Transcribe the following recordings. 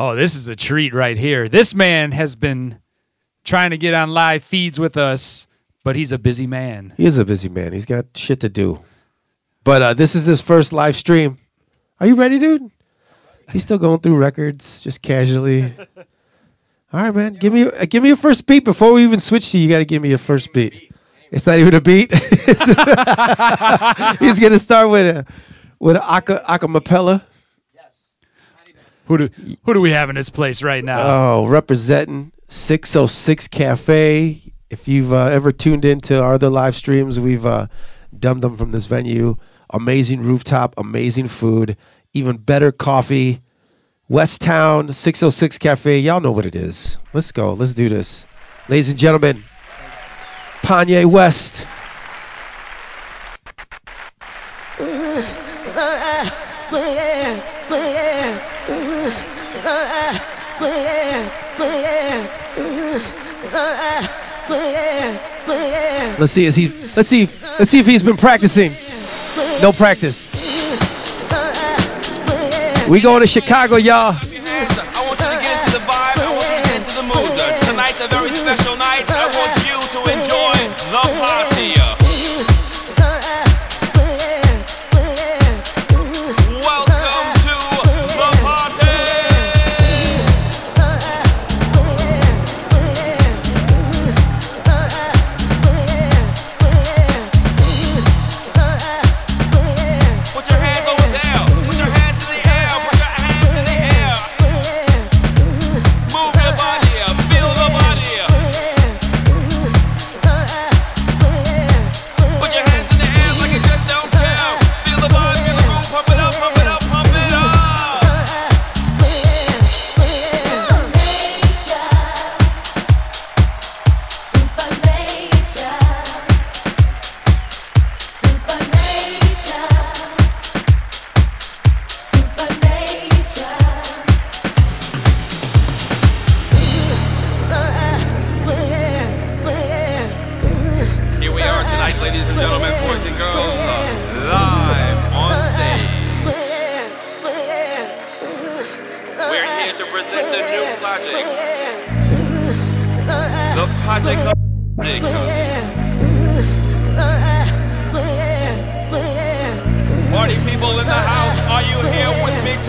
Oh, this is a treat right here. This man has been trying to get on live feeds with us, but he's a busy man. He is a busy man. He's got shit to do. But uh, this is his first live stream. Are you ready, dude? He's still going through records, just casually. All right, man. Give me uh, give me a first beat before we even switch to you. You got to give me a first beat. It's not even a beat. He's gonna start with a with a aca, acapella. Who do who do we have in this place right now? Oh, representing 606 Cafe. If you've uh, ever tuned into our other live streams, we've uh, dumped them from this venue. Amazing rooftop, amazing food, even better coffee. West Town 606 Cafe. Y'all know what it is. Let's go. Let's do this. Ladies and gentlemen, Kanye West. Let's see. Is he? Let's see. Let's see if he's been practicing. No practice. We going to Chicago, y'all.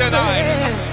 Tonight?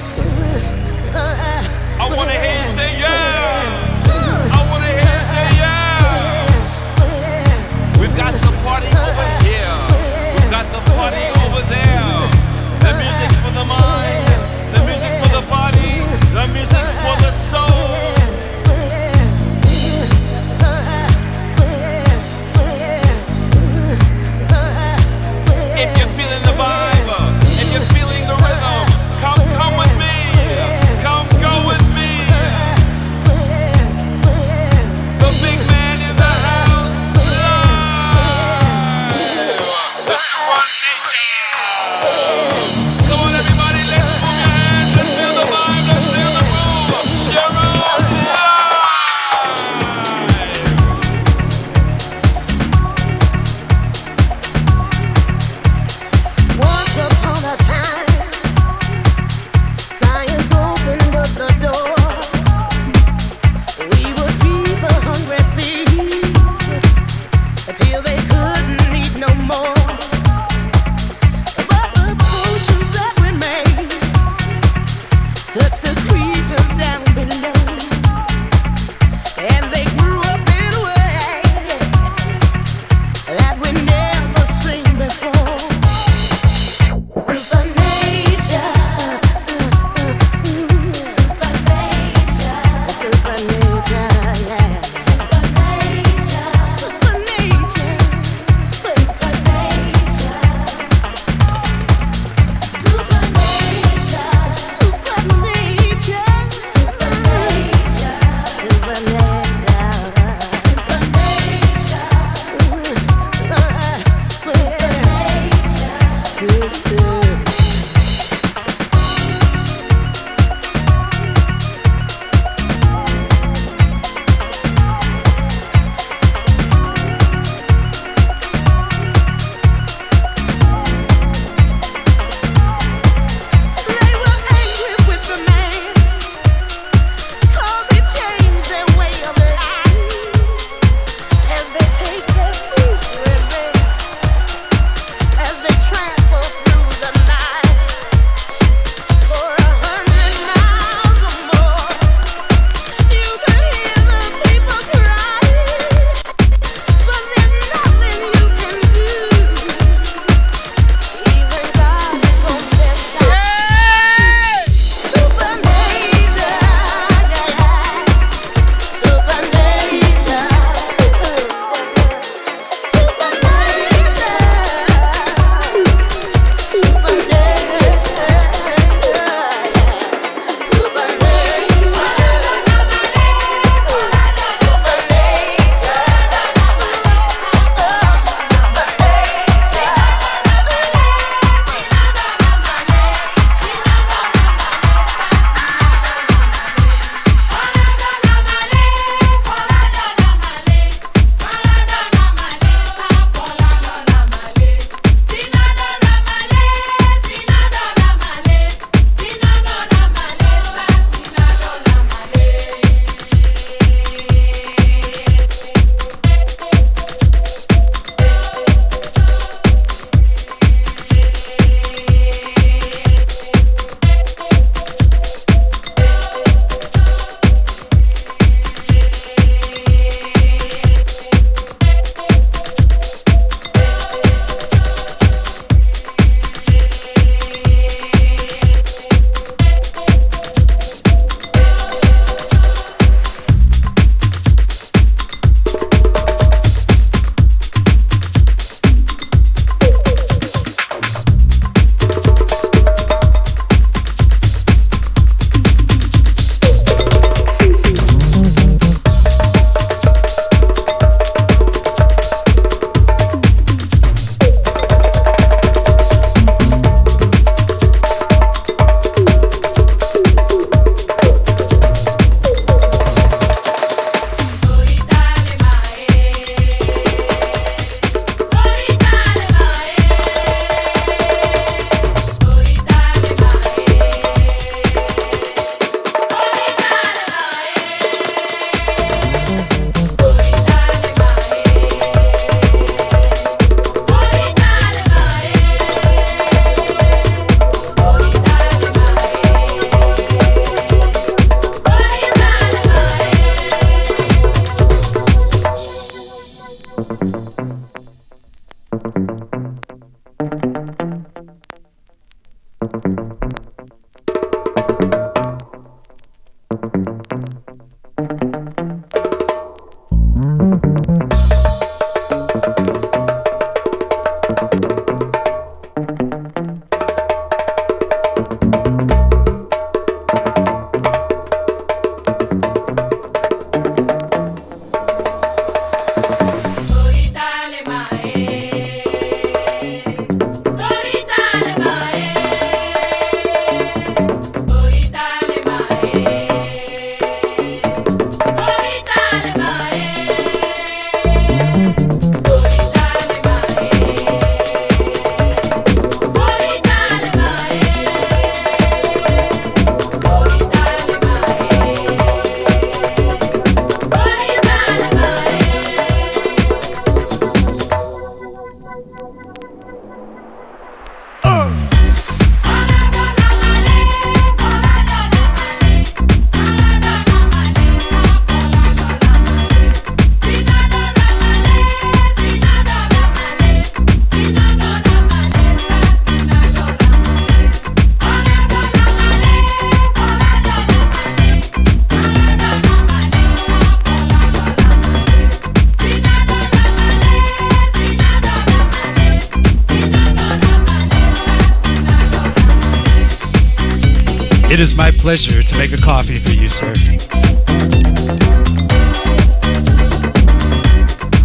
Pleasure to make a coffee for you, sir.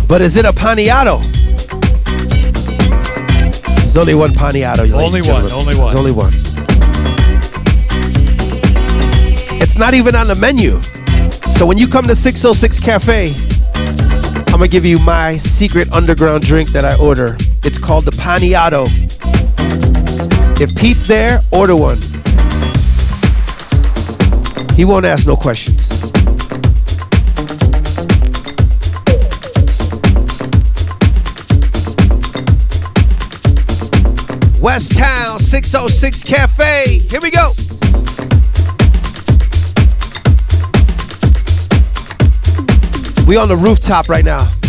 But is it a paniato? There's only one paniato. Only one, only one. There's only one. It's not even on the menu. So when you come to 606 Cafe, I'm gonna give you my secret underground drink that I order. It's called the paniato. If Pete's there, order one. He won't ask no questions. West Town 606 Cafe. Here we go. We on the rooftop right now.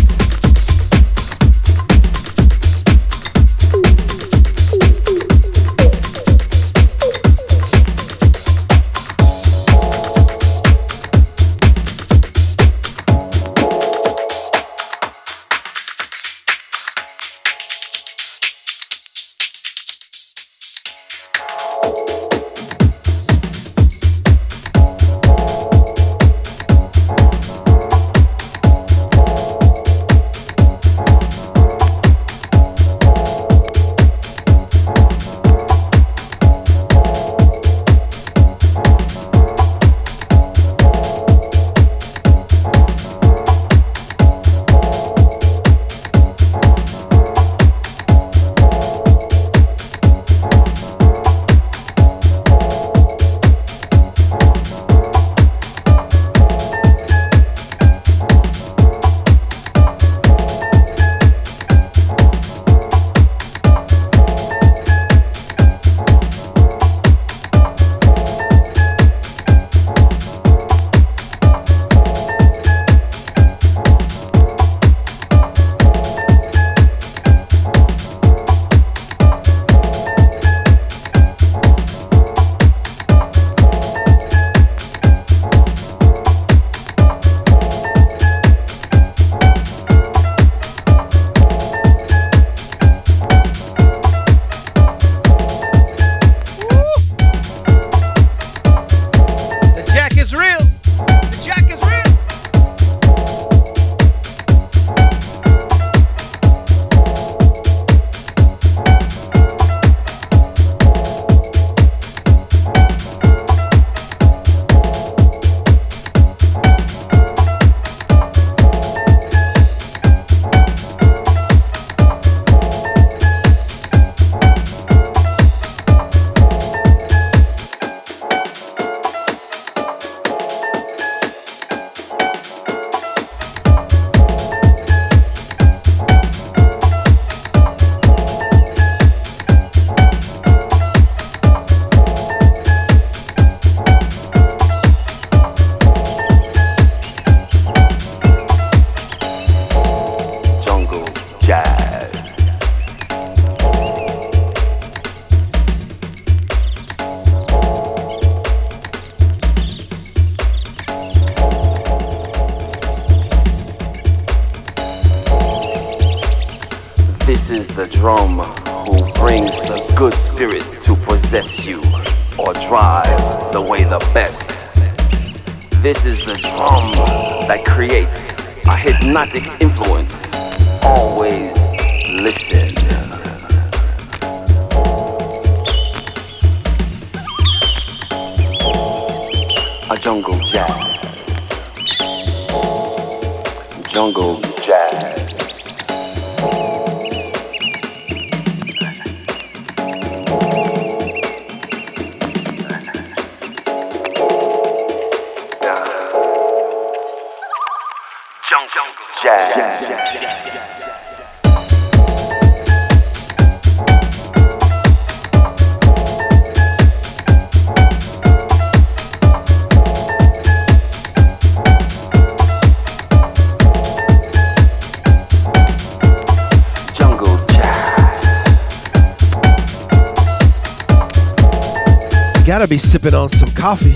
Be sipping on some coffee.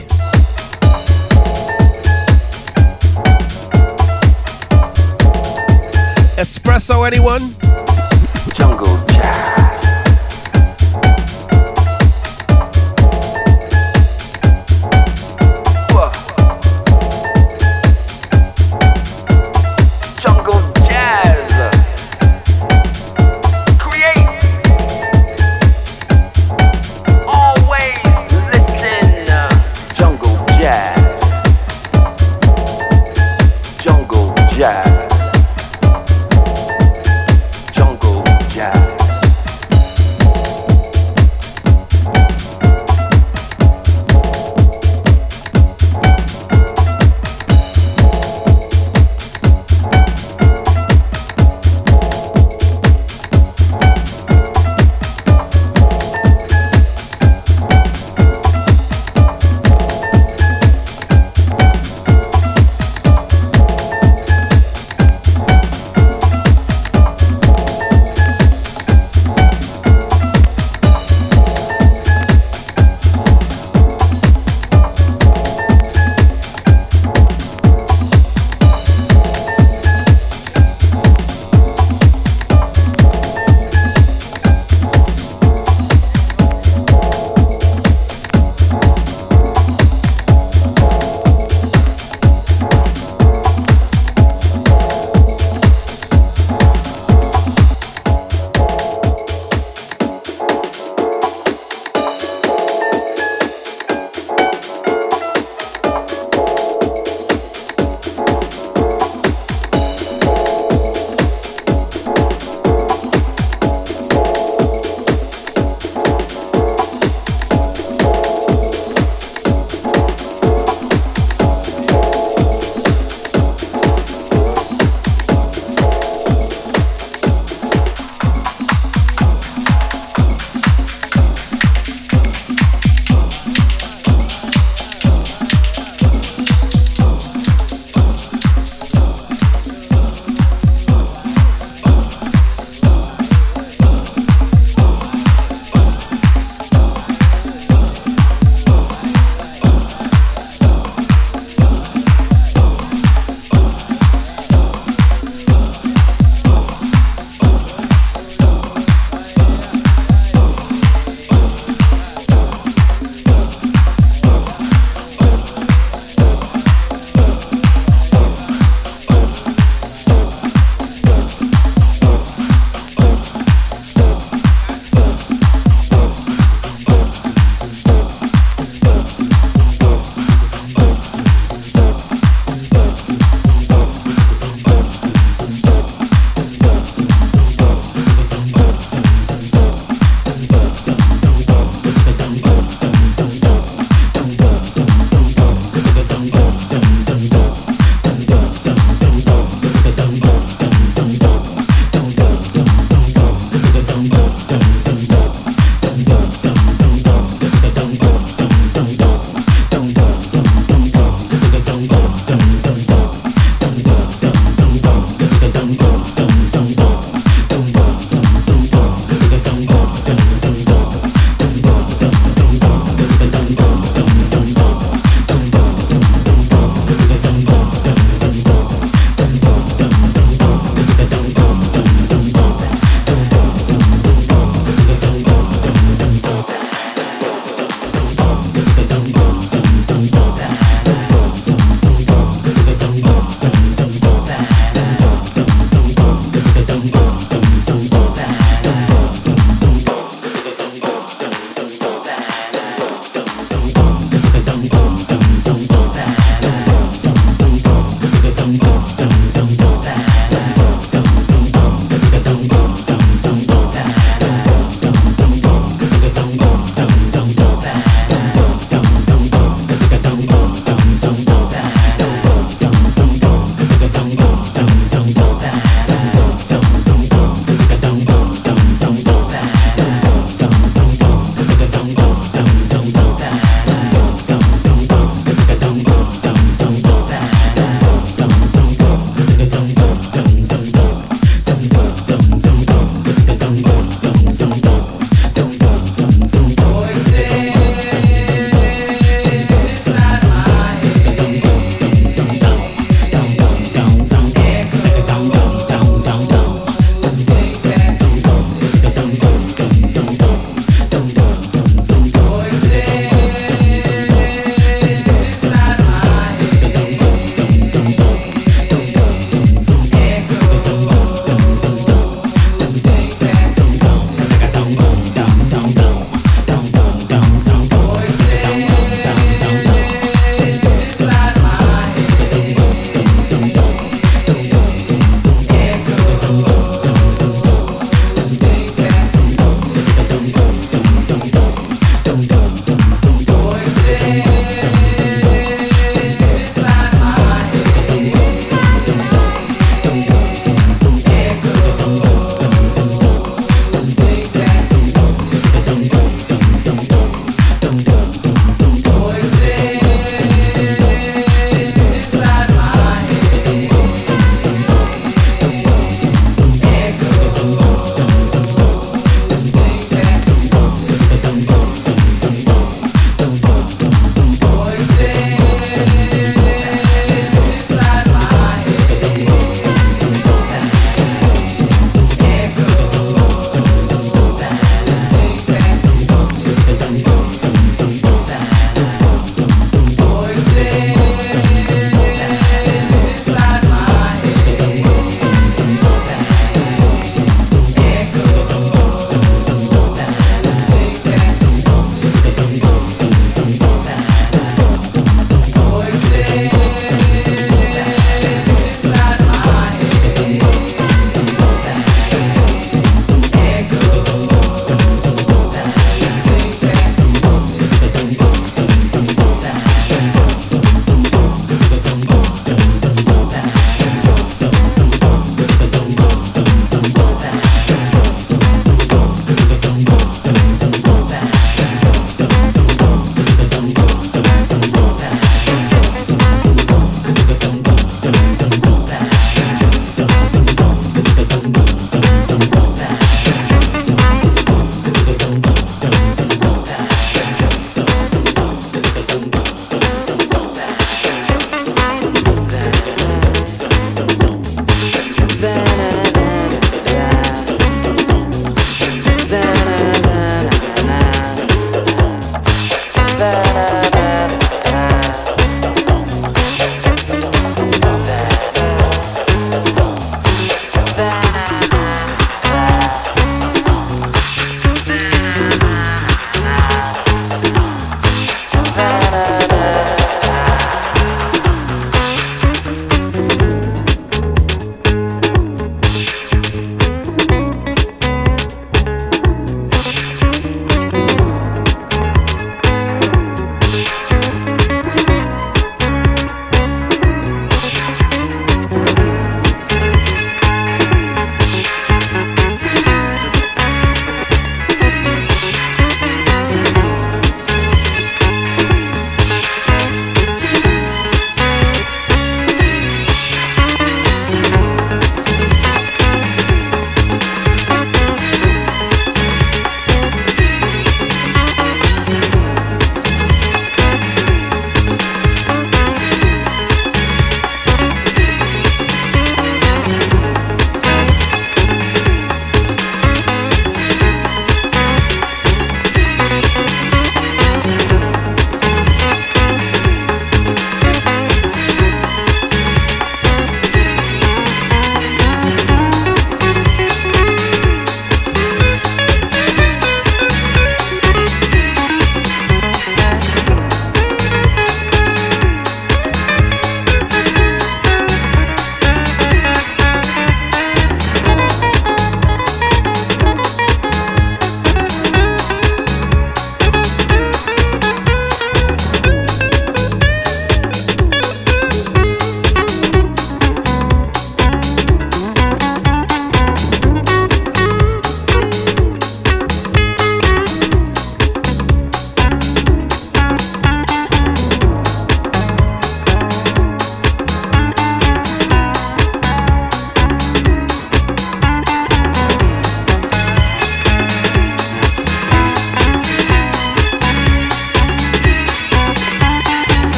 Espresso, anyone?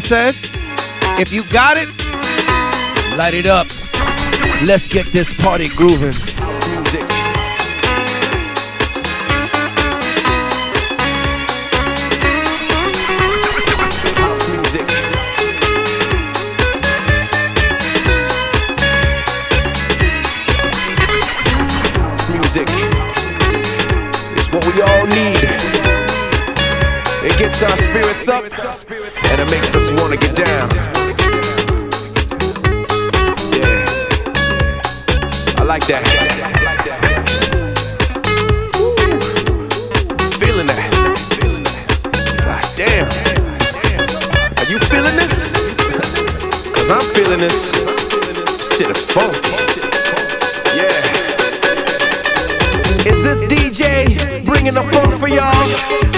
Said. If you got it, light it up. Let's get this party grooving. What we all need. It gets our spirits up makes us wanna get down. Yeah, I like that. Feeling that. God damn. Are you feeling this? Cause I'm feeling this. Shit is funky. Yeah. Is this DJ bringing the funk for y'all?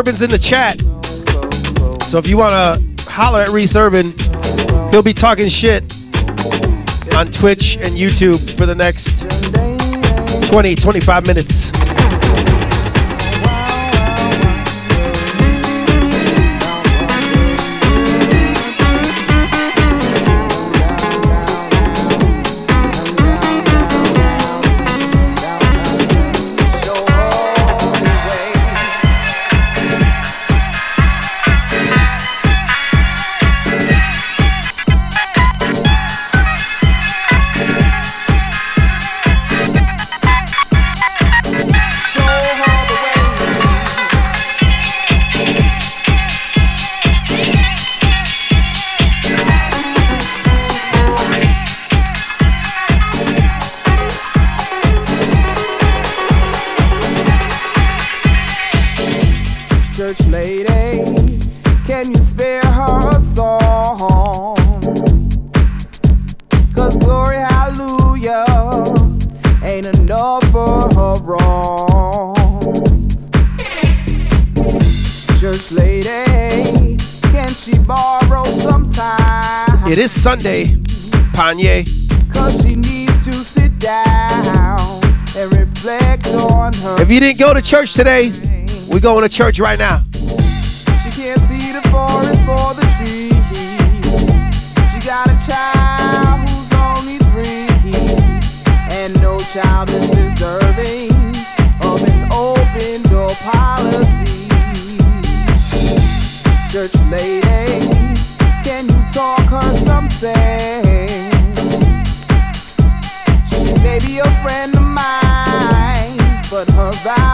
Urban's in the chat. So if you want to holler at Reese Urban, he'll be talking shit on Twitch and YouTube for the next 20, 25 minutes. Church lady, can you spare her a song? Cause glory, hallelujah, ain't enough for her wrongs. Church lady, can she borrow some time? It is Sunday, Panye. Cause she needs to sit down and reflect on her. If you didn't go to church today, we going to church right now. She can't see the forest for the trees. She got a child who's only three, and no child is deserving of an open door policy. Church lady, can you talk her? She may be a friend of mine, but her vibe.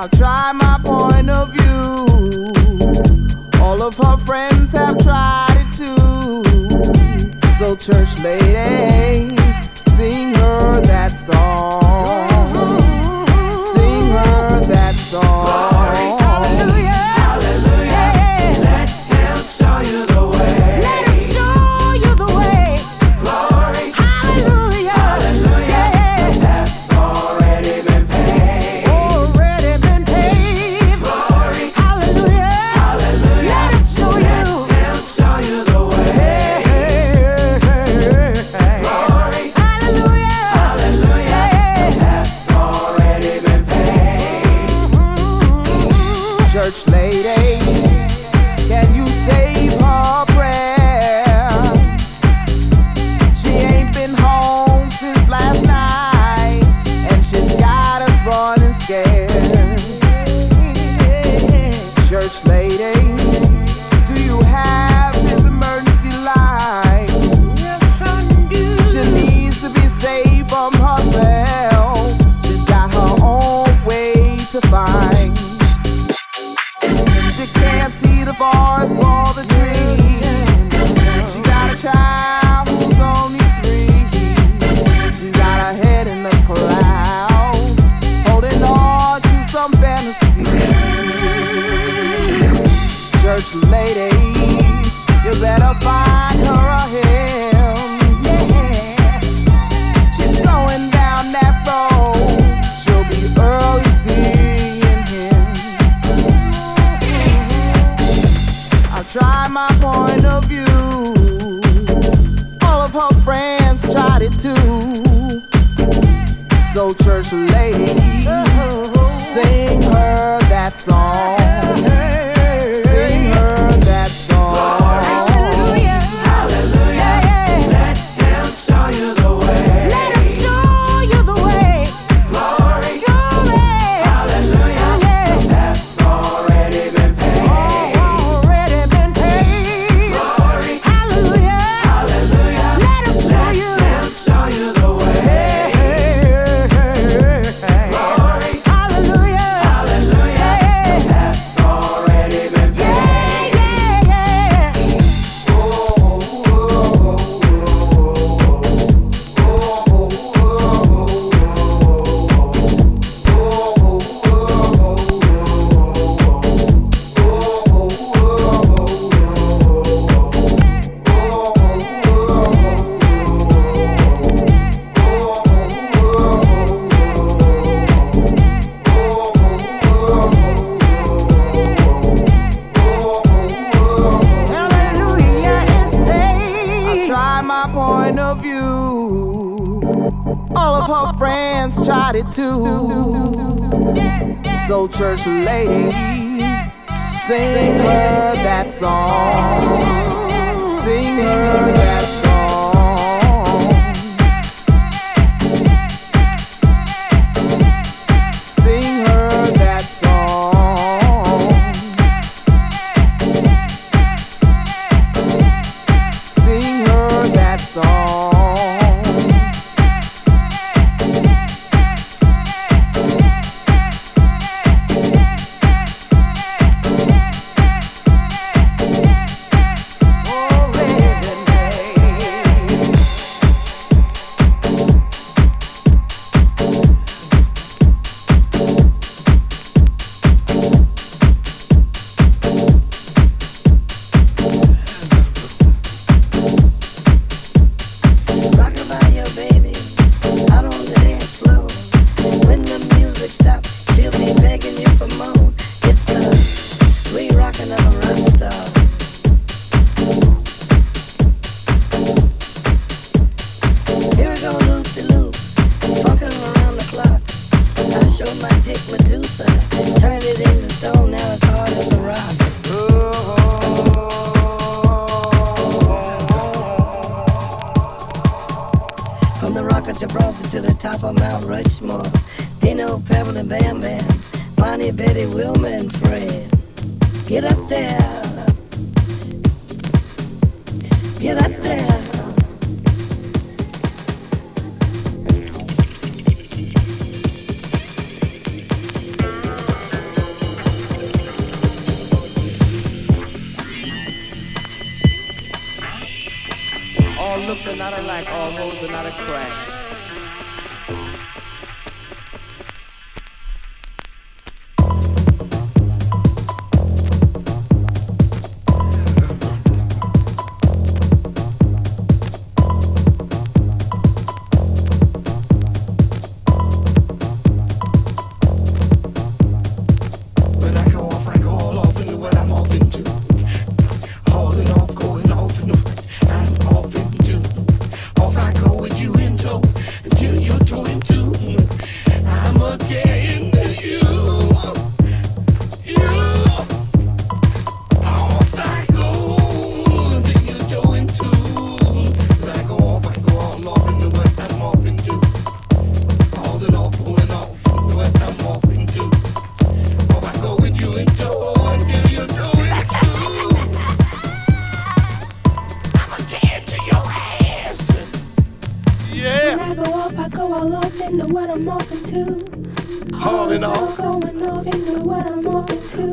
I'll try my point of view. All of her friends have tried it too. So, church lady, sing her that song. fire.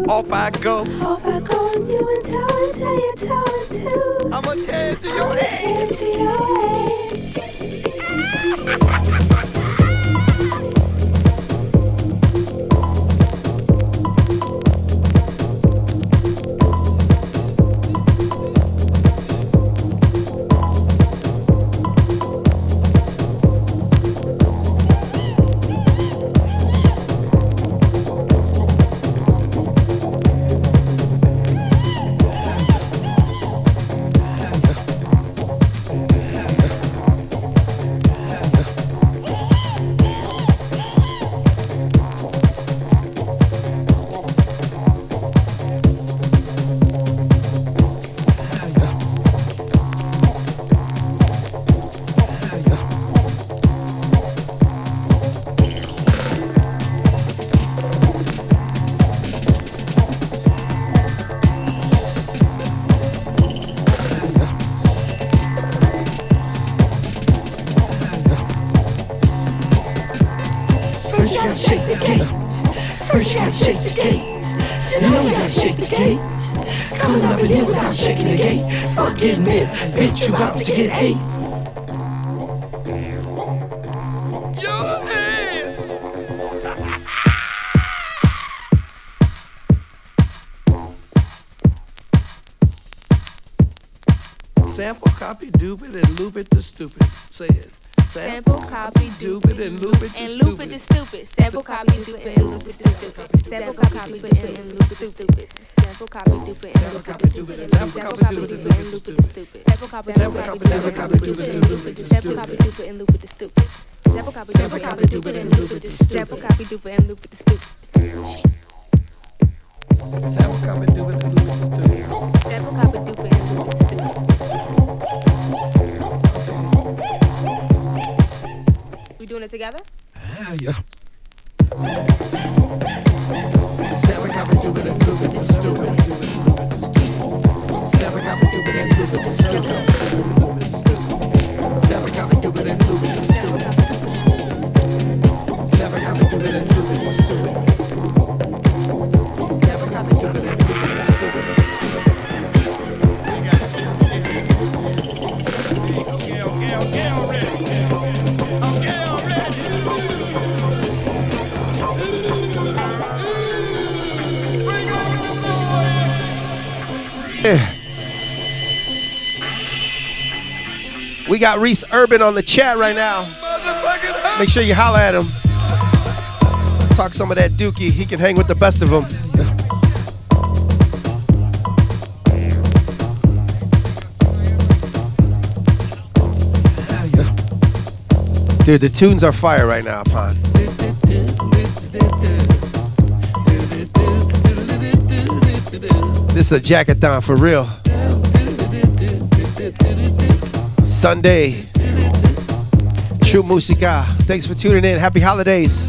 Off I go. Off I go and you and toe until you toe into. I'm a tear to I'm your a ass. tear to your about to get hate. Sample, copy, dupe it, and loop it to stupid. Say it. Sample, copy, dupe it, and loop it to and loop it to stupid. Sample, copy, dupe it, and loop it to stupid. Sample, copy, dupe it, and loop it to stupid. Sample, copy, dupe it, and loop it to stupid. Sample, copy, dupe it, and loop it to Sample, copy, sample, copy, sample, copy, dupe it, and loop it got Reese Urban on the chat right now. Make sure you holler at him. Talk some of that dookie. He can hang with the best of them. Dude, the tunes are fire right now, Pon. This is a jackathon for real. Sunday. True Musica. Thanks for tuning in. Happy holidays.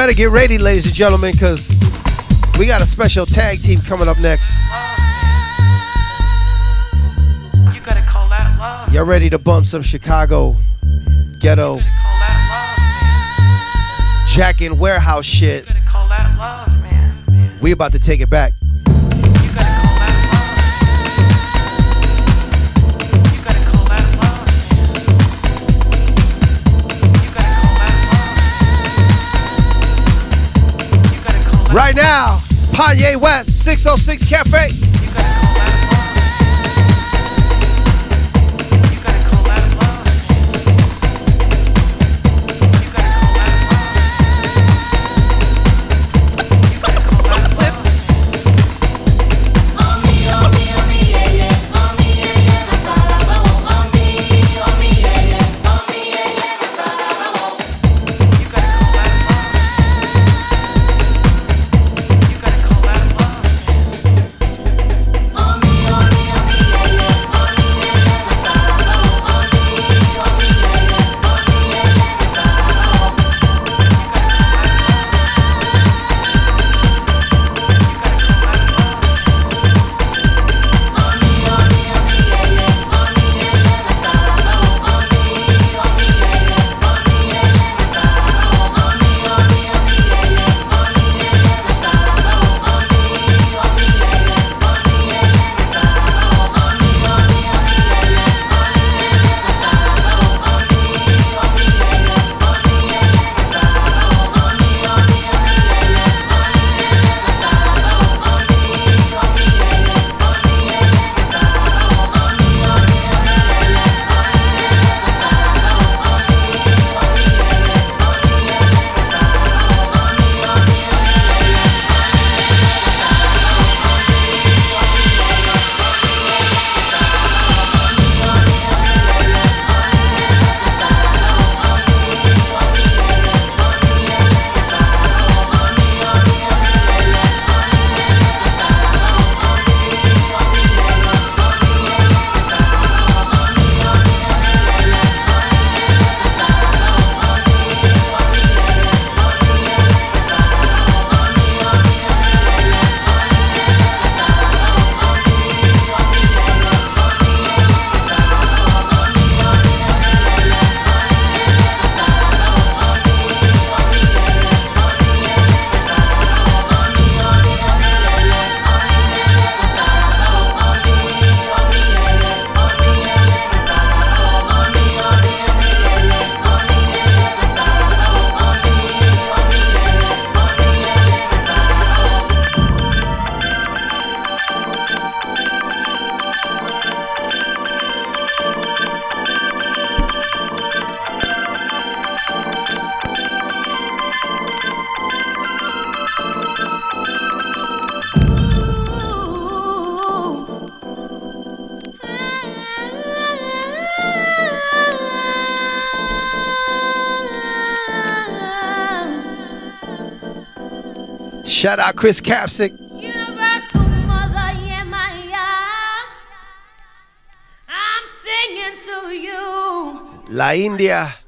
better get ready, ladies and gentlemen, because we got a special tag team coming up next. Y'all ready to bump some Chicago ghetto jack and warehouse shit? Love, man. We about to take it back. Right now, Kanye West, 606 Cafe. Shout out Chris Capsick. Universal Mother I'm singing to you. La India.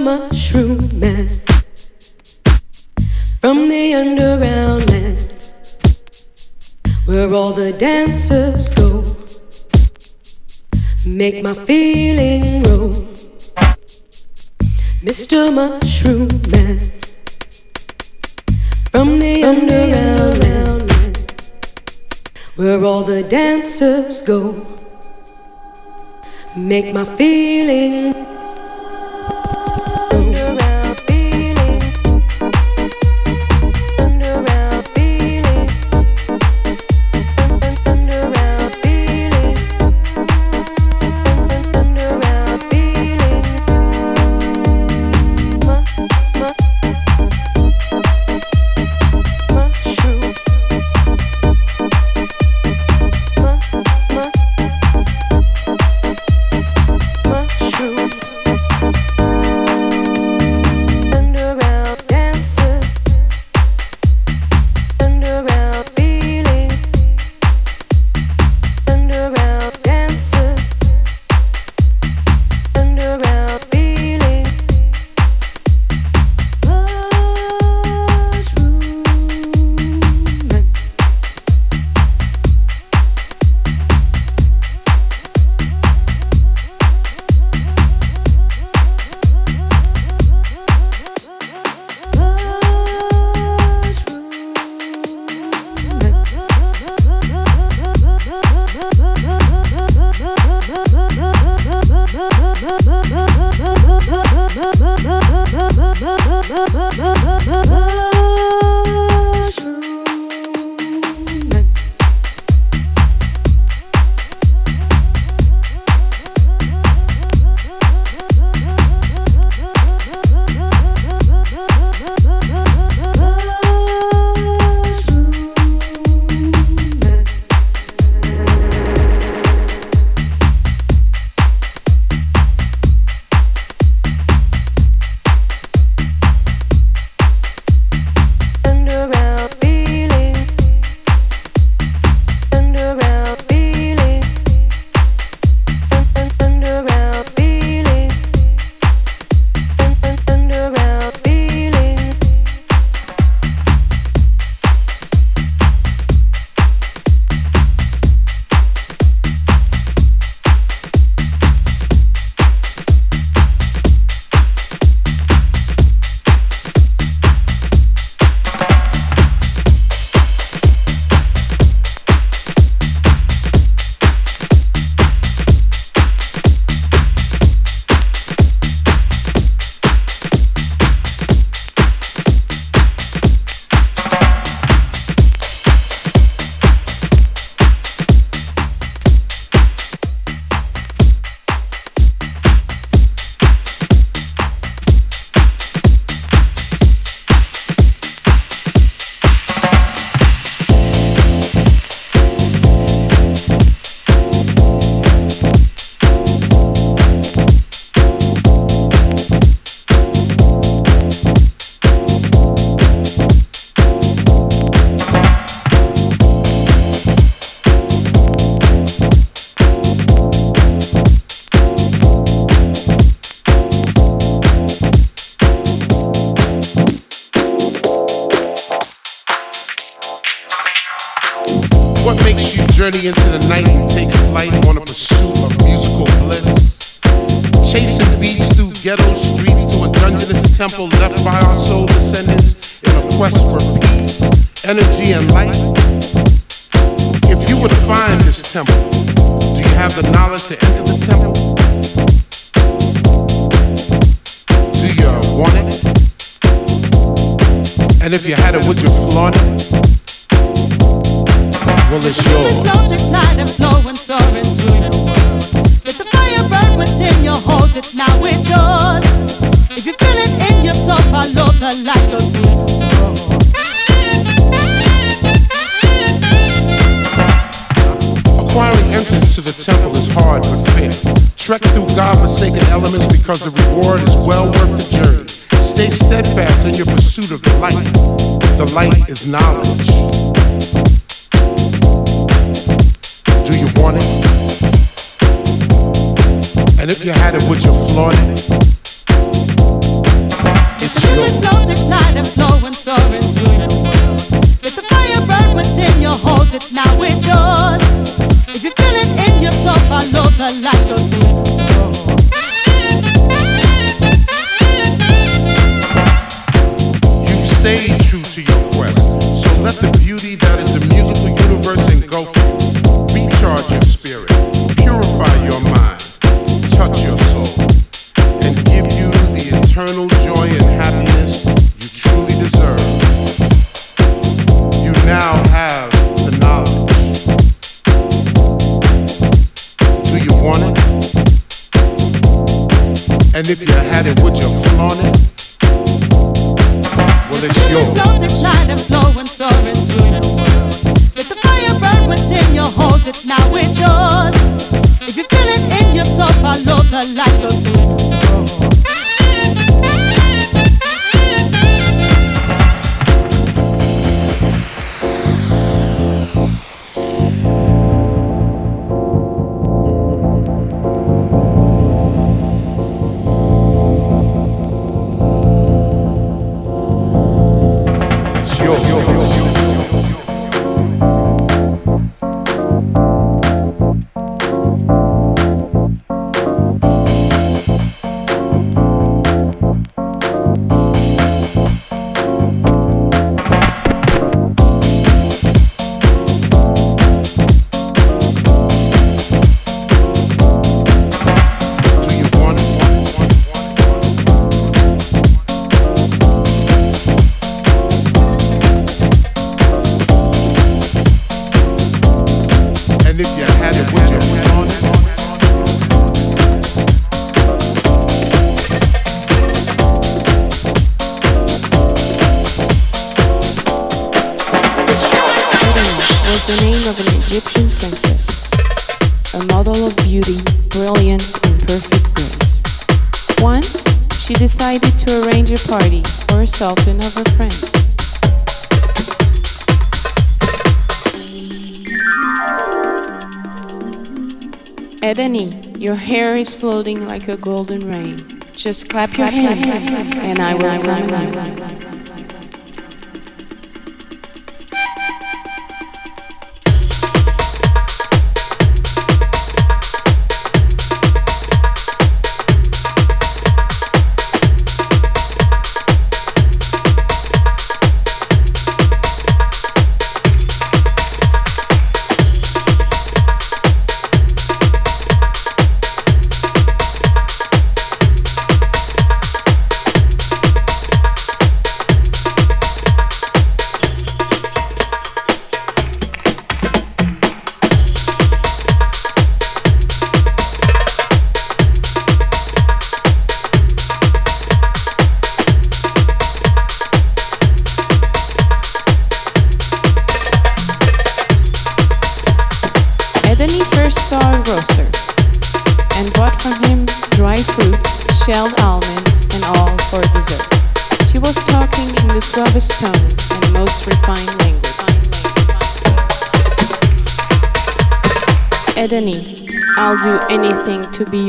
Mushroom Man, from the underground land, where all the dancers go. Make my feeling roll. Mr. Mushroom Man from the underground land where all the dancers go. Make my feeling I like a floating like a golden rain. Just clap, clap your hands, and I will come.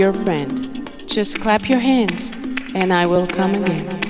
your friend. Just clap your hands and I will come again.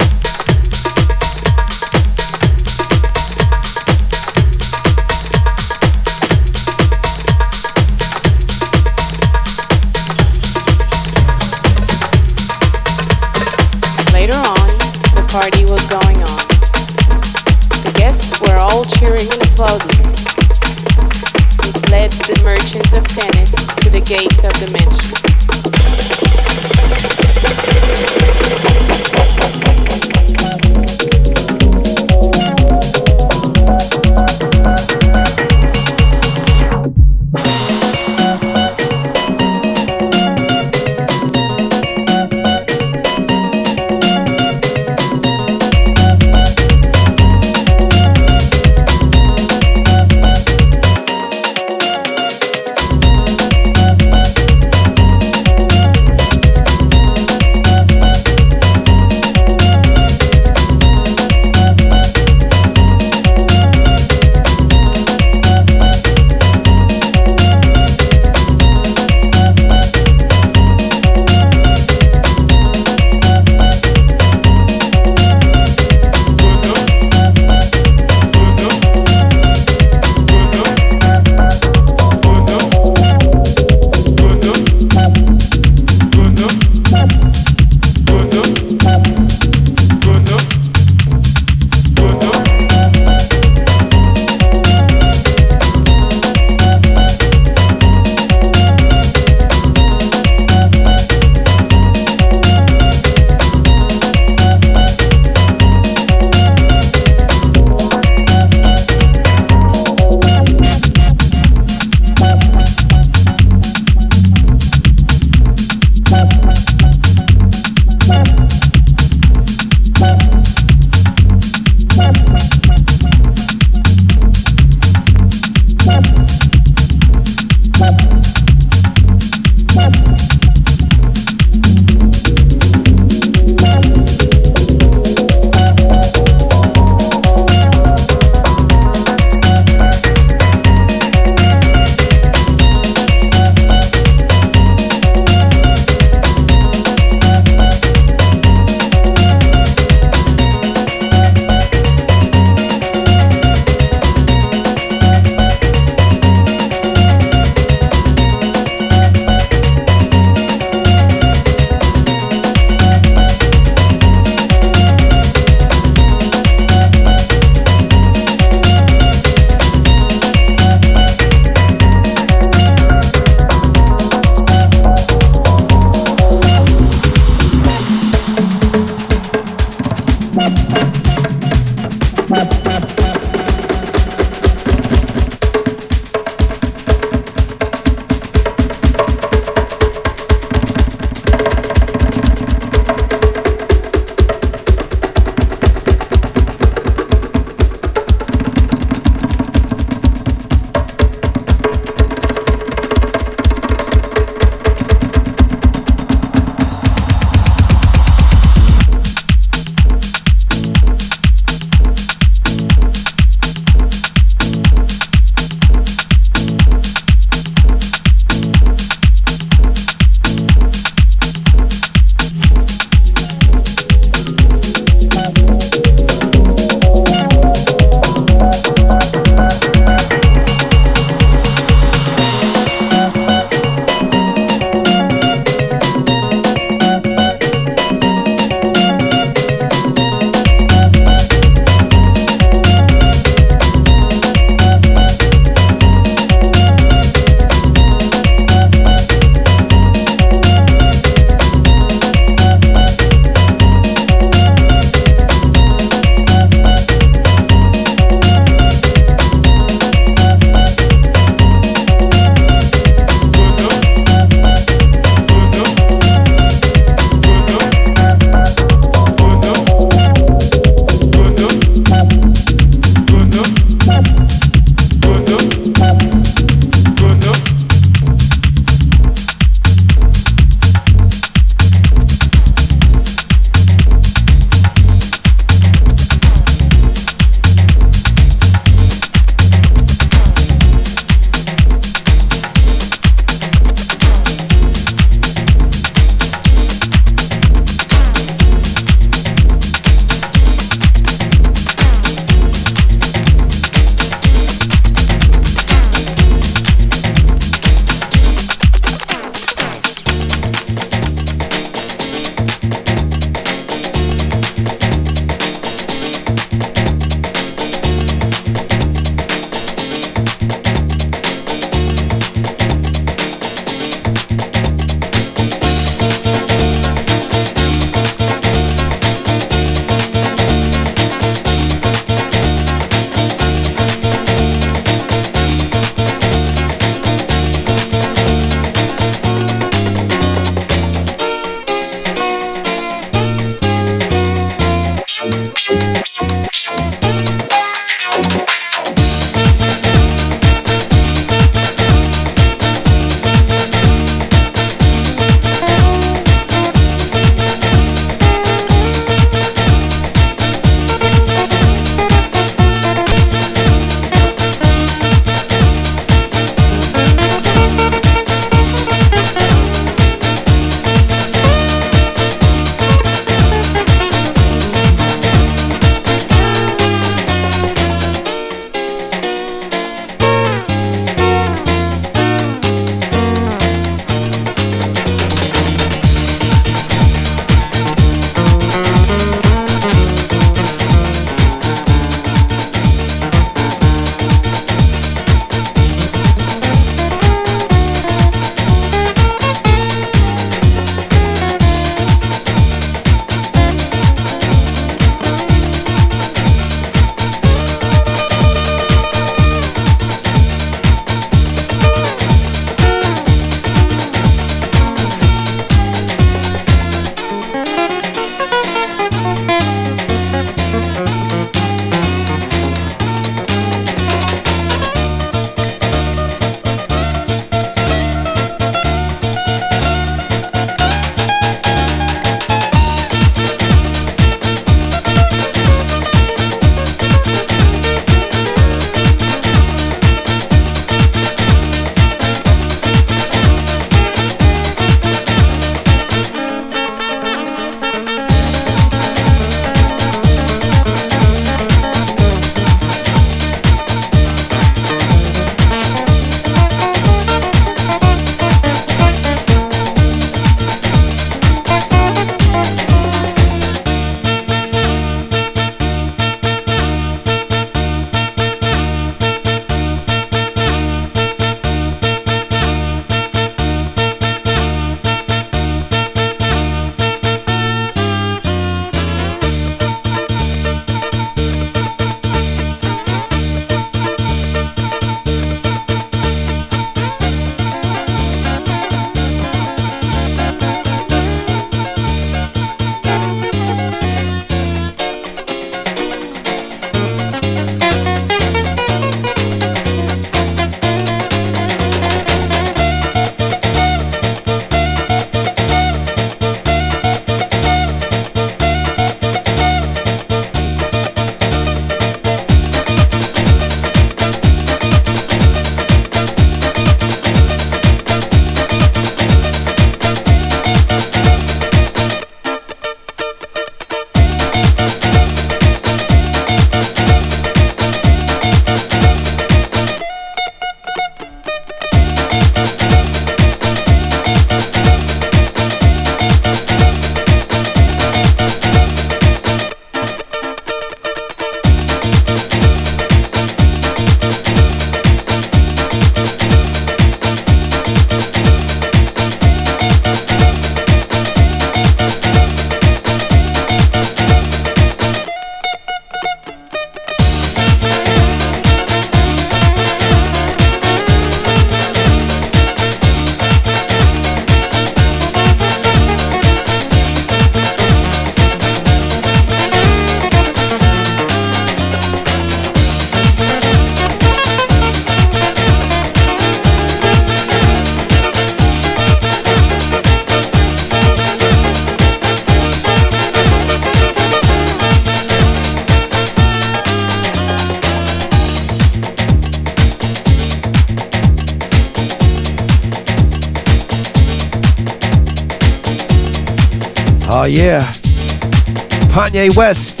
West.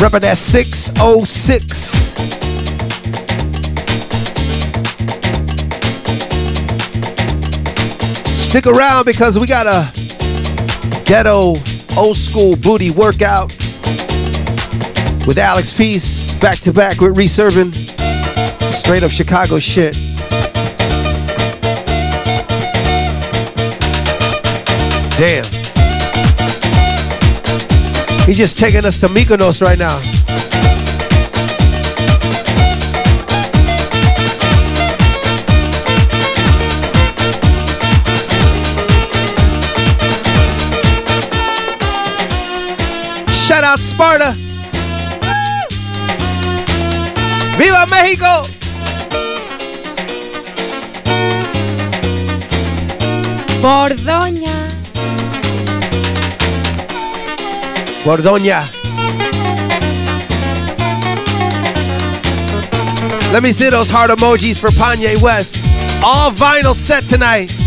Rubber that 606. Stick around because we got a ghetto old school booty workout with Alex Peace back to back with reserving straight up Chicago shit. Damn. He's just taking us to Mykonos right now. Shout out Sparta. Viva Mexico. Bordoña. Bordoña. Let me see those heart emojis for Kanye West. All vinyl set tonight.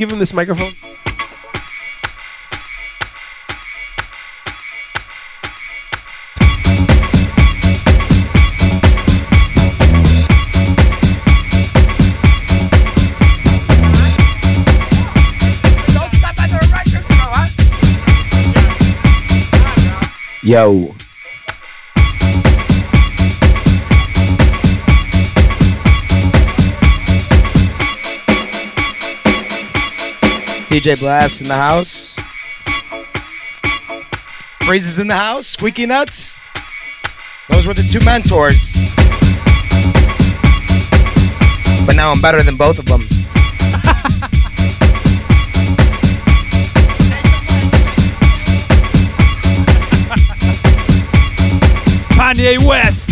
Give him this microphone? Yo. DJ Blast in the house. Phrases in the house. Squeaky Nuts. Those were the two mentors. But now I'm better than both of them. Kanye West.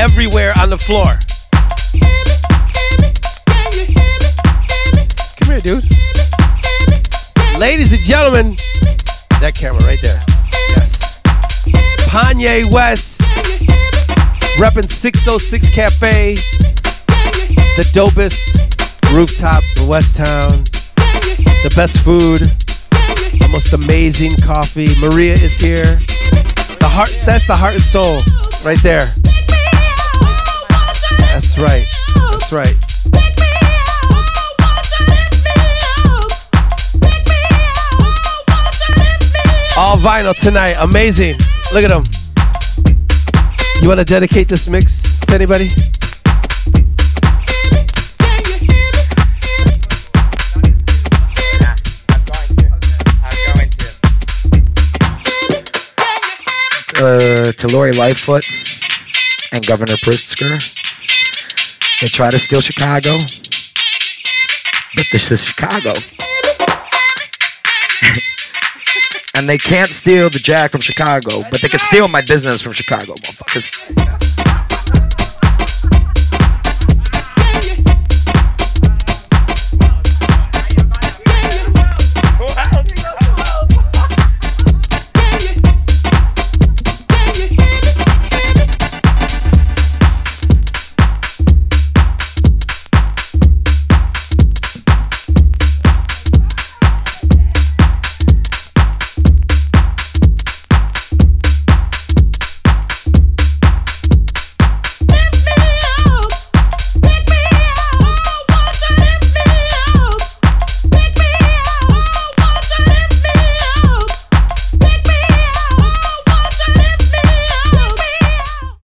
Everywhere on the floor. Come here, dude. Ladies and gentlemen, that camera right there. Yes. Kanye West, repping 606 Cafe, the dopest rooftop in West Town, the best food, the most amazing coffee. Maria is here. The heart, that's the heart and soul right there. That's right. That's right. All vinyl tonight. Amazing. Look at them. You want to dedicate this mix to anybody? uh, to Lori Lightfoot and Governor Pritzker. They try to steal Chicago, but this is Chicago. and they can't steal the jack from Chicago, but they can steal my business from Chicago, motherfuckers.